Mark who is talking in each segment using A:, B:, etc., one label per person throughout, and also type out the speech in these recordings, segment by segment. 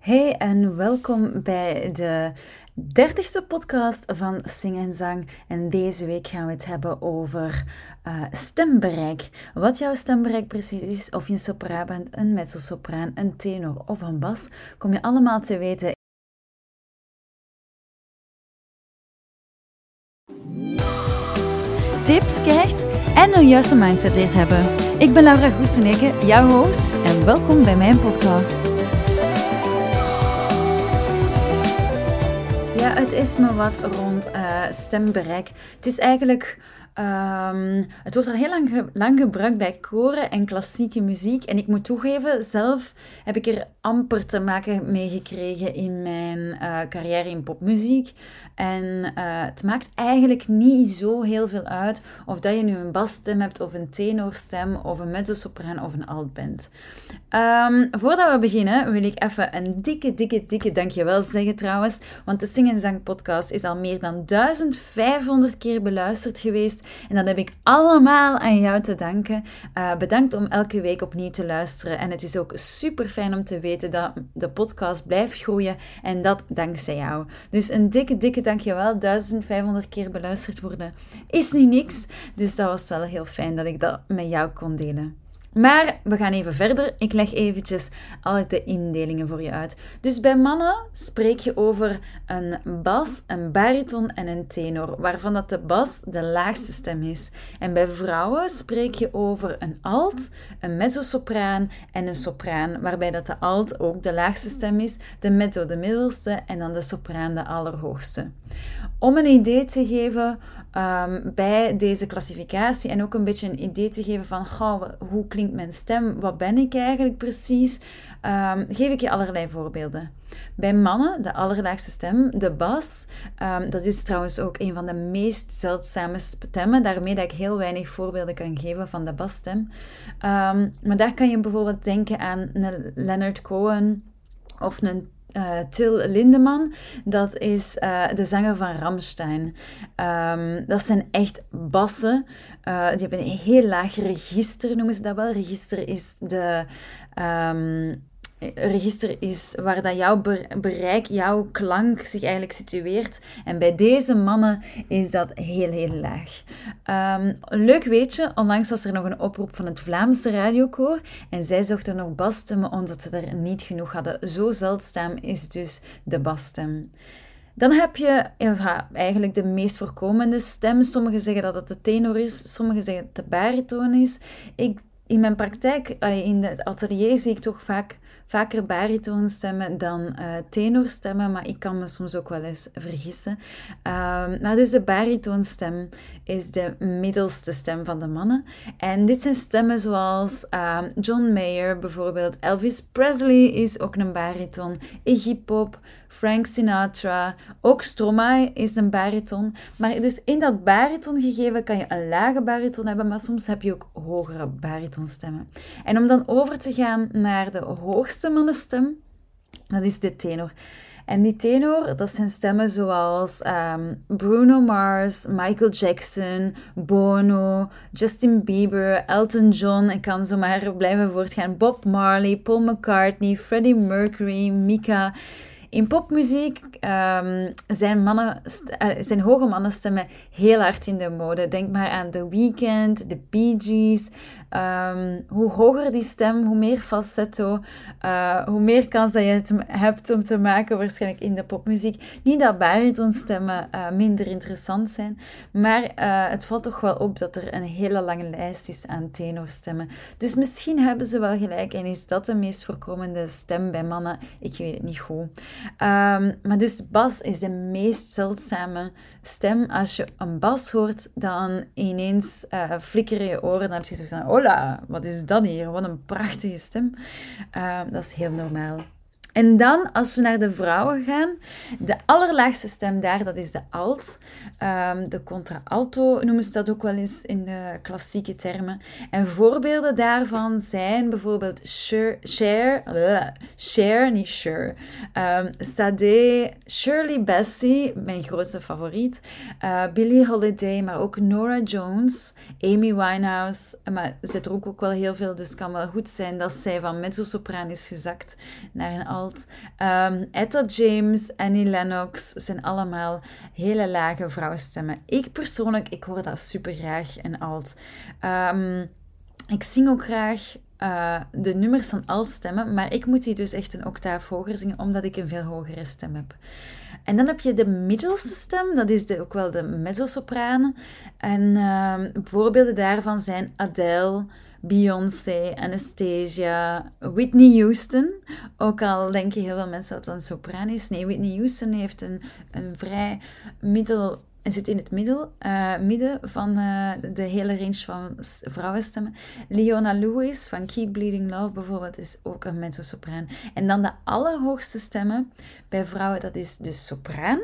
A: Hey en welkom bij de dertigste podcast van Sing en Zang. En deze week gaan we het hebben over uh, stembereik. Wat jouw stembereik precies is, of je een sopraan bent, een mezzosopraan, een tenor of een bas, kom je allemaal te weten tips krijgt en een juiste mindset leert hebben. Ik ben Laura Goesteneke, jouw host, en welkom bij mijn podcast. Ja, het is me wat rond uh, stembereik. Het is eigenlijk Um, het wordt al heel lang, lang, gebruikt bij koren en klassieke muziek. En ik moet toegeven, zelf heb ik er amper te maken mee gekregen in mijn uh, carrière in popmuziek. En uh, het maakt eigenlijk niet zo heel veel uit of dat je nu een basstem hebt, of een tenorstem, of een mezzosopraan of een alt bent. Um, voordat we beginnen, wil ik even een dikke, dikke, dikke dankjewel zeggen trouwens. Want de Sing Zang podcast is al meer dan 1500 keer beluisterd geweest. En dat heb ik allemaal aan jou te danken. Uh, bedankt om elke week opnieuw te luisteren. En het is ook super fijn om te weten dat de podcast blijft groeien. En dat dankzij jou. Dus een dikke, dikke dankjewel. 1500 keer beluisterd worden is niet niks. Dus dat was wel heel fijn dat ik dat met jou kon delen. Maar we gaan even verder. Ik leg eventjes al de indelingen voor je uit. Dus bij mannen spreek je over een bas, een bariton en een tenor, waarvan dat de bas de laagste stem is. En bij vrouwen spreek je over een alt, een mezzosopraan en een sopraan, waarbij dat de alt ook de laagste stem is, de mezzo de middelste en dan de sopraan de allerhoogste. Om een idee te geven um, bij deze klassificatie en ook een beetje een idee te geven van hoe klinkt mijn stem, wat ben ik eigenlijk precies, um, geef ik je allerlei voorbeelden. Bij mannen, de allerlaagste stem, de bas, um, dat is trouwens ook een van de meest zeldzame stemmen, daarmee dat ik heel weinig voorbeelden kan geven van de basstem. maar daar kan je bijvoorbeeld denken aan een Leonard Cohen of een uh, Till Lindemann, dat is uh, de zanger van Ramstein. Um, dat zijn echt bassen. Uh, die hebben een heel laag register, noemen ze dat wel. Register is de um, register is waar dat jouw bereik, jouw klank zich eigenlijk situeert. En bij deze mannen is dat heel, heel laag. Um, leuk weetje, onlangs was er nog een oproep van het Vlaamse radiokoor en zij zochten nog basstemmen omdat ze er niet genoeg hadden. Zo zeldzaam is dus de basstem. Dan heb je eigenlijk de meest voorkomende stem. Sommigen zeggen dat het de tenor is, sommigen zeggen dat het de bariton is. Ik, in mijn praktijk, in het atelier, zie ik toch vaak vaker baritonstemmen dan uh, tenorstemmen, maar ik kan me soms ook wel eens vergissen. Um, nou, dus de baritonstem is de middelste stem van de mannen. En dit zijn stemmen zoals um, John Mayer bijvoorbeeld, Elvis Presley is ook een bariton, Iggy Pop, Frank Sinatra, ook Stromae is een bariton. Maar dus in dat baritongegeven kan je een lage bariton hebben, maar soms heb je ook hogere baritonstemmen. En om dan over te gaan naar de hoogste mannenstem, dat is de tenor. En die tenor, dat zijn stemmen zoals um, Bruno Mars, Michael Jackson, Bono, Justin Bieber, Elton John, ik kan zo maar blijven voortgaan, Bob Marley, Paul McCartney, Freddie Mercury, Mika. In popmuziek um, zijn, mannen, uh, zijn hoge mannenstemmen heel hard in de mode. Denk maar aan The Weeknd, de Bee Gees. Um, hoe hoger die stem, hoe meer falsetto, uh, hoe meer kans dat je het hebt om te maken waarschijnlijk in de popmuziek. Niet dat baritonstemmen uh, minder interessant zijn, maar het valt toch wel op dat er een hele lange lijst is aan tenorstemmen. Dus misschien hebben ze wel gelijk en is dat de meest voorkomende stem bij mannen. Ik weet het niet goed. Um, maar dus bas is de meest zeldzame stem. Als je een bas hoort, dan ineens flikkeren je oren. Dan heb je zoiets van, hola, wat is dat hier? Wat een prachtige stem. Uh, dat is heel normaal. En dan, als we naar de vrouwen gaan, de allerlaagste stem daar, dat is de alt. Um, de contralto noemen ze dat ook wel eens in de klassieke termen. En voorbeelden daarvan zijn bijvoorbeeld Cher, Cher, niet Cher, um, Sade, Shirley Bassey, mijn grootste favoriet, uh, Billie Holiday, maar ook Nora Jones, Amy Winehouse. Maar zit er ook, ook wel heel veel, dus het kan wel goed zijn dat zij van mezzosopraan is gezakt naar een alt Um, Etta James, Annie Lennox zijn allemaal hele lage vrouwenstemmen. Ik persoonlijk, ik hoor dat super graag in alt. Um, ik zing ook graag uh, de nummers van alt stemmen, maar ik moet die dus echt een octaaf hoger zingen, omdat ik een veel hogere stem heb. En dan heb je de middelste stem, dat is de, ook wel de mezzosopraan. En uh, voorbeelden daarvan zijn Adele, Beyoncé, Anastasia, Whitney Houston. Ook al denken heel veel mensen dat dat een sopraan is. Nee, Whitney Houston heeft een, een vrij middel en zit in het middel, uh, midden van uh, de hele range van vrouwenstemmen. Leona Lewis van Keep Bleeding Love bijvoorbeeld is ook een mezzo-sopraan. En dan de allerhoogste stemmen bij vrouwen, dat is de sopraan.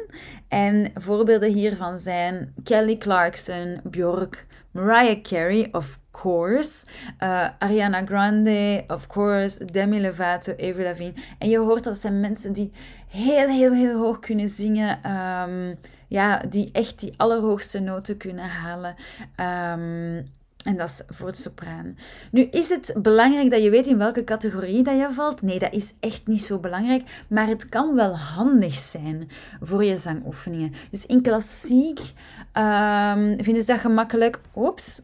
A: En voorbeelden hiervan zijn Kelly Clarkson, Björk, Mariah Carey, of course, uh, Ariana Grande, of course, Demi Lovato, Avril Lavigne. En je hoort dat zijn mensen die heel, heel, heel hoog kunnen zingen. Um, ja, die echt die allerhoogste noten kunnen halen. Um, en dat is voor het sopraan. Nu, is het belangrijk dat je weet in welke categorie dat je valt? Nee, dat is echt niet zo belangrijk. Maar het kan wel handig zijn voor je zangoefeningen. Dus in klassiek um, vinden ze dat gemakkelijk. Oeps,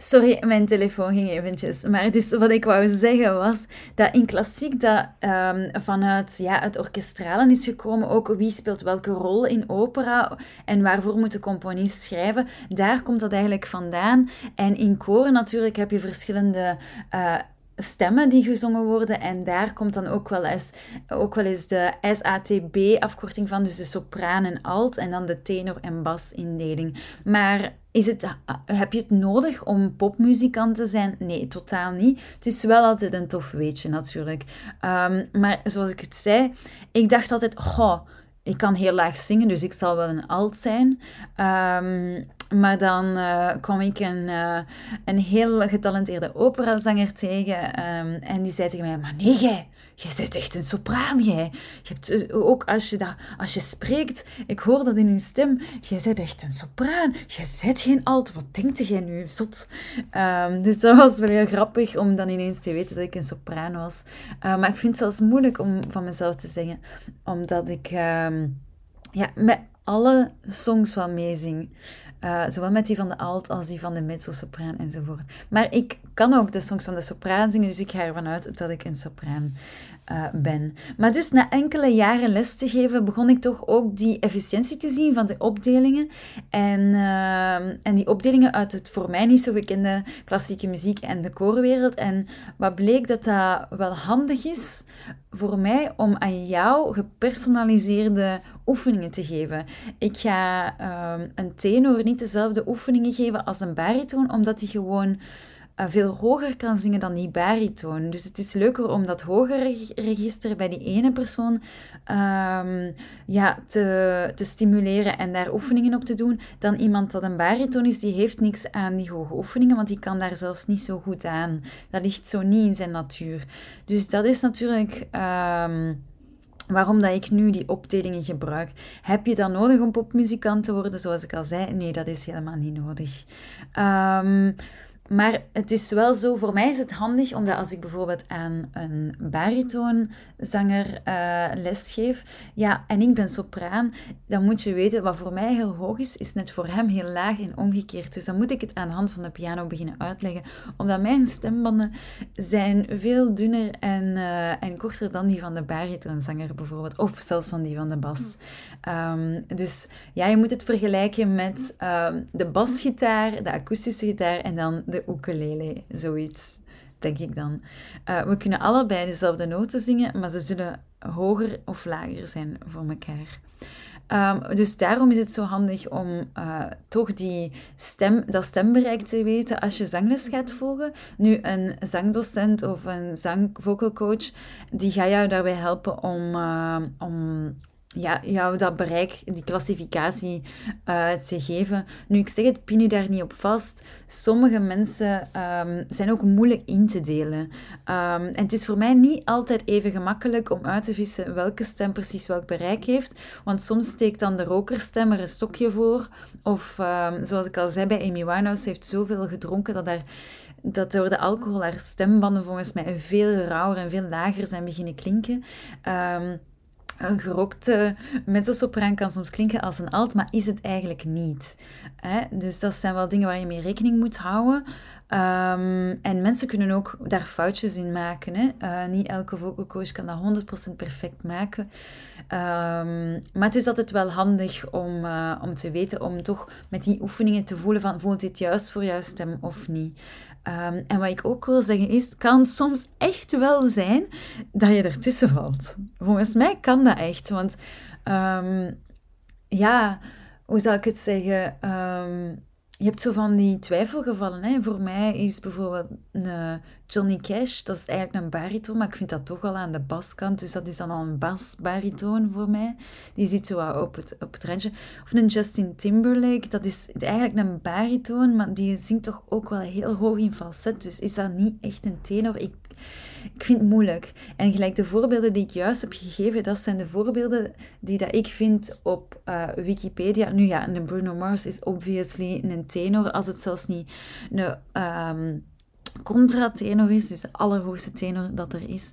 A: Sorry, mijn telefoon ging eventjes. Maar dus wat ik wou zeggen was dat in klassiek dat um, vanuit ja, het orkestrale is gekomen ook wie speelt welke rol in opera en waarvoor moet de componist schrijven. Daar komt dat eigenlijk vandaan. En in koren natuurlijk heb je verschillende uh, stemmen die gezongen worden. En daar komt dan ook wel eens, ook wel eens de SATB-afkorting van, dus de sopraan en alt, en dan de tenor- en bas-indeling. Maar is het, heb je het nodig om popmuzikant te zijn? Nee, totaal niet. Het is wel altijd een tof weetje natuurlijk. Um, maar zoals ik het zei, ik dacht altijd, goh, ik kan heel laag zingen, dus ik zal wel een alt zijn. Um, maar dan uh, kwam ik een, uh, een heel getalenteerde operazanger tegen. Um, en die zei tegen mij, maar nee, jij, jij bent echt een sopraan. Je hebt, eh, ook als je, dat, als je spreekt, ik hoor dat in je stem, jij bent echt een sopraan. Jij bent geen alt, wat denkt jij nu, zot? Um, dus dat was wel heel grappig om dan ineens te weten dat ik een sopraan was. Maar ik vind het zelfs moeilijk om van mezelf te zeggen, omdat ik um, ja, met alle songs wel meezing. Uh, zowel met die van de alt als die van de mezzo-sopraan enzovoort. Maar ik kan ook de songs van de sopraan zingen, dus ik ga ervan uit dat ik een sopraan uh, ben. Maar dus na enkele jaren les te geven, begon ik toch ook die efficiëntie te zien van de opdelingen. En, uh, en die opdelingen uit het voor mij niet zo gekende klassieke muziek en de koorwereld. En wat bleek dat dat wel handig is voor mij om aan jou gepersonaliseerde oefeningen te geven. Ik ga um, een tenor niet dezelfde oefeningen geven als een bariton, omdat die gewoon veel hoger kan zingen dan die bariton. Dus het is leuker om dat hogere register bij die ene persoon um, ja, te, te stimuleren en daar oefeningen op te doen, dan iemand dat een bariton is, die heeft niks aan die hoge oefeningen, want die kan daar zelfs niet zo goed aan. Dat ligt zo niet in zijn natuur. Dus dat is natuurlijk... Um, Waarom dat ik nu die opdelingen gebruik. Heb je dat nodig om popmuzikant te worden, zoals ik al zei? Nee, dat is helemaal niet nodig. Um, maar het is wel zo, voor mij is het handig, omdat als ik bijvoorbeeld aan een baritonzanger uh, les geef, ja, en ik ben sopraan, dan moet je weten, wat voor mij heel hoog is, is net voor hem heel laag en omgekeerd. Dus dan moet ik het aan de hand van de piano beginnen uitleggen, omdat mijn stembanden zijn veel dunner en, uh, en korter dan die van de baritonzanger bijvoorbeeld, of zelfs van die van de bas. Um, dus ja, je moet het vergelijken met um, de basgitaar, de akoestische gitaar en dan de de zoiets, denk ik dan. Uh, we kunnen allebei dezelfde noten zingen, maar ze zullen hoger of lager zijn voor elkaar. Um, dus daarom is het zo handig om uh, toch die stem, dat stembereik te weten als je zangles gaat volgen. Nu, een zangdocent of een zangvocalcoach, die gaat jou daarbij helpen om, uh, om ja, jou dat bereik, die klassificatie uh, te geven. Nu, ik zeg het, pin je daar niet op vast. Sommige mensen um, zijn ook moeilijk in te delen. Um, en het is voor mij niet altijd even gemakkelijk om uit te vissen welke stem precies welk bereik heeft. Want soms steekt dan de rokerstem er een stokje voor. Of, um, zoals ik al zei bij Amy Winehouse, heeft zoveel gedronken dat daar dat door de alcohol haar stembanden volgens mij veel rauwer en veel lager zijn beginnen klinken. Een gerokte mezzosopraan kan soms klinken als een alt, maar is het eigenlijk niet. Dus dat zijn wel dingen waar je mee rekening moet houden. Ehm, en mensen kunnen ook daar foutjes in maken. Uh, niet elke vocal coach kan dat 100% perfect maken. Um, maar het is altijd wel handig om, uh, om te weten, om toch met die oefeningen te voelen van, voelt dit juist voor jouw stem of niet? Um, en wat ik ook wil zeggen is, het kan soms echt wel zijn dat je ertussen valt. Volgens mij kan dat echt, want ja, hoe zal ik het zeggen? Je hebt zo van die twijfelgevallen. Hè? Voor mij is bijvoorbeeld een eh, Johnny Cash, dat is eigenlijk een bariton, maar ik vind dat toch al aan de baskant. Dus dat is dan al een basbariton voor mij. Die zit zo op het, op het randje. Of een Justin Timberlake, dat is eigenlijk een bariton, maar die zingt toch ook wel heel hoog in falset. Dus is dat niet echt een tenor? Ik ik vind het moeilijk. En gelijk de voorbeelden die ik juist heb gegeven, dat zijn de voorbeelden die dat ik vind op uh, Wikipedia. Nu ja, een Bruno Mars is obviously een tenor, als het zelfs niet een... Um, contratenor is, dus de allerhoogste tenor dat er is.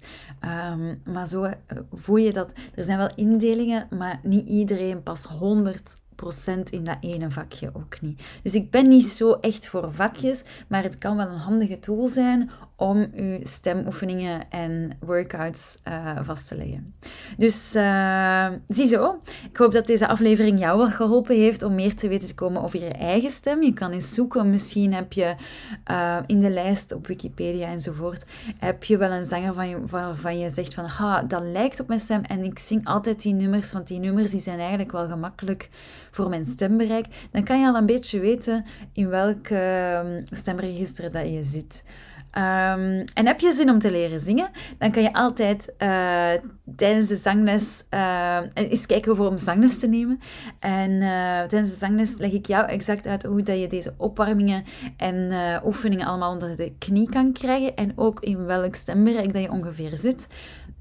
A: Um, maar zo uh, voel je dat er zijn wel indelingen, maar niet iedereen past 100 procent in dat ene vakje ook niet. Dus ik ben niet zo echt voor vakjes, maar het kan wel een handige tool zijn om uw stemoefeningen en workouts uh, vast te leggen. Dus uh, ziezo, ik hoop dat deze aflevering jou geholpen heeft om meer te weten te komen over je eigen stem. Je kan eens zoeken, misschien heb je uh, in de lijst op Wikipedia enzovoort, heb je wel een zanger van je, waarvan je zegt van, ha, dat lijkt op mijn stem en ik zing altijd die nummers, want die nummers die zijn eigenlijk wel gemakkelijk voor mijn stembereik. Dan kan je al een beetje weten in welk stemregister dat je zit. Um, en heb je zin om te leren zingen, dan kan je altijd uh, tijdens de zangles uh, eens kijken voor om zangles te nemen. En uh, tijdens de zangles leg ik jou exact uit hoe dat je deze opwarmingen en oefeningen allemaal onder de knie kan krijgen. En ook in welk stembereik dat je ongeveer zit.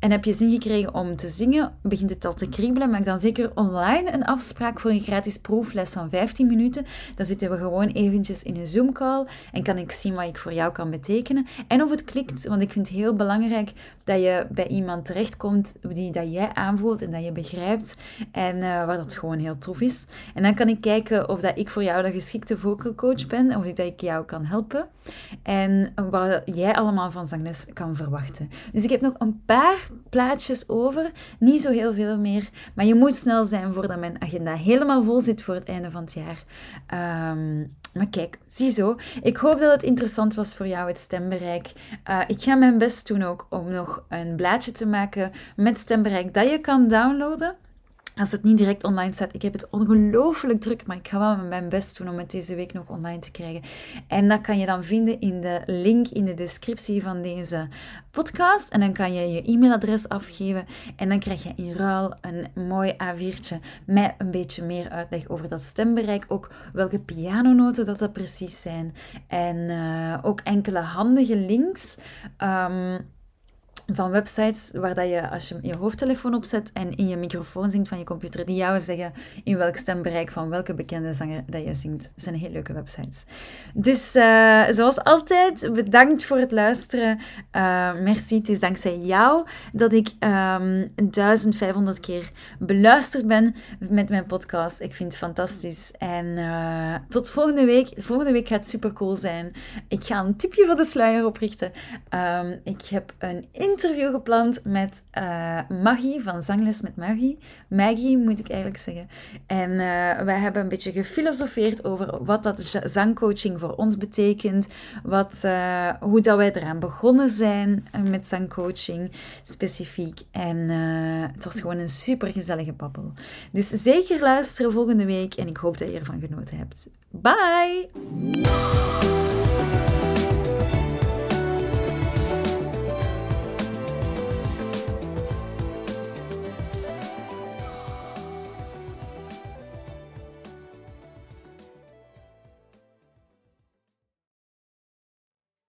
A: En heb je zin gekregen om te zingen, begint het al te kriebelen, maak dan zeker online een afspraak voor een gratis proefles van 15 minuten. Dan zitten we gewoon eventjes in een Zoom-call en kan ik zien wat ik voor jou kan betekenen. En of het klikt, want ik vind het heel belangrijk dat je bij iemand terechtkomt die dat jij aanvoelt en dat je begrijpt en uh, waar dat gewoon heel tof is. En dan kan ik kijken of dat ik voor jou de geschikte vocal coach ben, of dat ik jou kan helpen en wat jij allemaal van zangles kan verwachten. Dus ik heb nog een paar plaatjes over. Niet zo heel veel meer. Maar je moet snel zijn voordat mijn agenda helemaal vol zit voor het einde van het jaar. Um, maar kijk, ziezo. Ik hoop dat het interessant was voor jou, het stembereik. Uh, ik ga mijn best doen ook om nog een blaadje te maken met stembereik dat je kan downloaden. Als het niet direct online staat, ik heb het ongelooflijk druk, maar ik ga wel mijn best doen om het deze week nog online te krijgen. En dat kan je dan vinden in de link in de descriptie van deze podcast. En dan kan je je e-mailadres afgeven en dan krijg je in ruil een mooi A4'tje met een beetje meer uitleg over dat stembereik. Ook welke pianonoten dat dat precies zijn. En uh, ook enkele handige links. Um, van websites waar dat je, als je je hoofdtelefoon opzet en in je microfoon zingt van je computer, die jou zeggen in welk stembereik van welke bekende zanger dat je zingt. Dat zijn heel leuke websites. Dus uh, zoals altijd, bedankt voor het luisteren. Uh, merci, het is dankzij jou dat ik um, ehm, 1500 keer beluisterd ben met mijn podcast. Ik vind het fantastisch. En uh, tot volgende week. Volgende week gaat super cool zijn. Ik ga een tipje van de sluier oprichten. Um, ik heb een interview gepland met uh, Maggie van Zangles met Maggie. Maggie moet ik eigenlijk zeggen. En uh, wij hebben een beetje gefilosofeerd over wat dat zangcoaching voor ons betekent. Wat, uh, hoe dat wij eraan begonnen zijn met zangcoaching specifiek. En het was gewoon een super gezellige babbel. Dus zeker luisteren volgende week en ik hoop dat je ervan genoten hebt. Bye!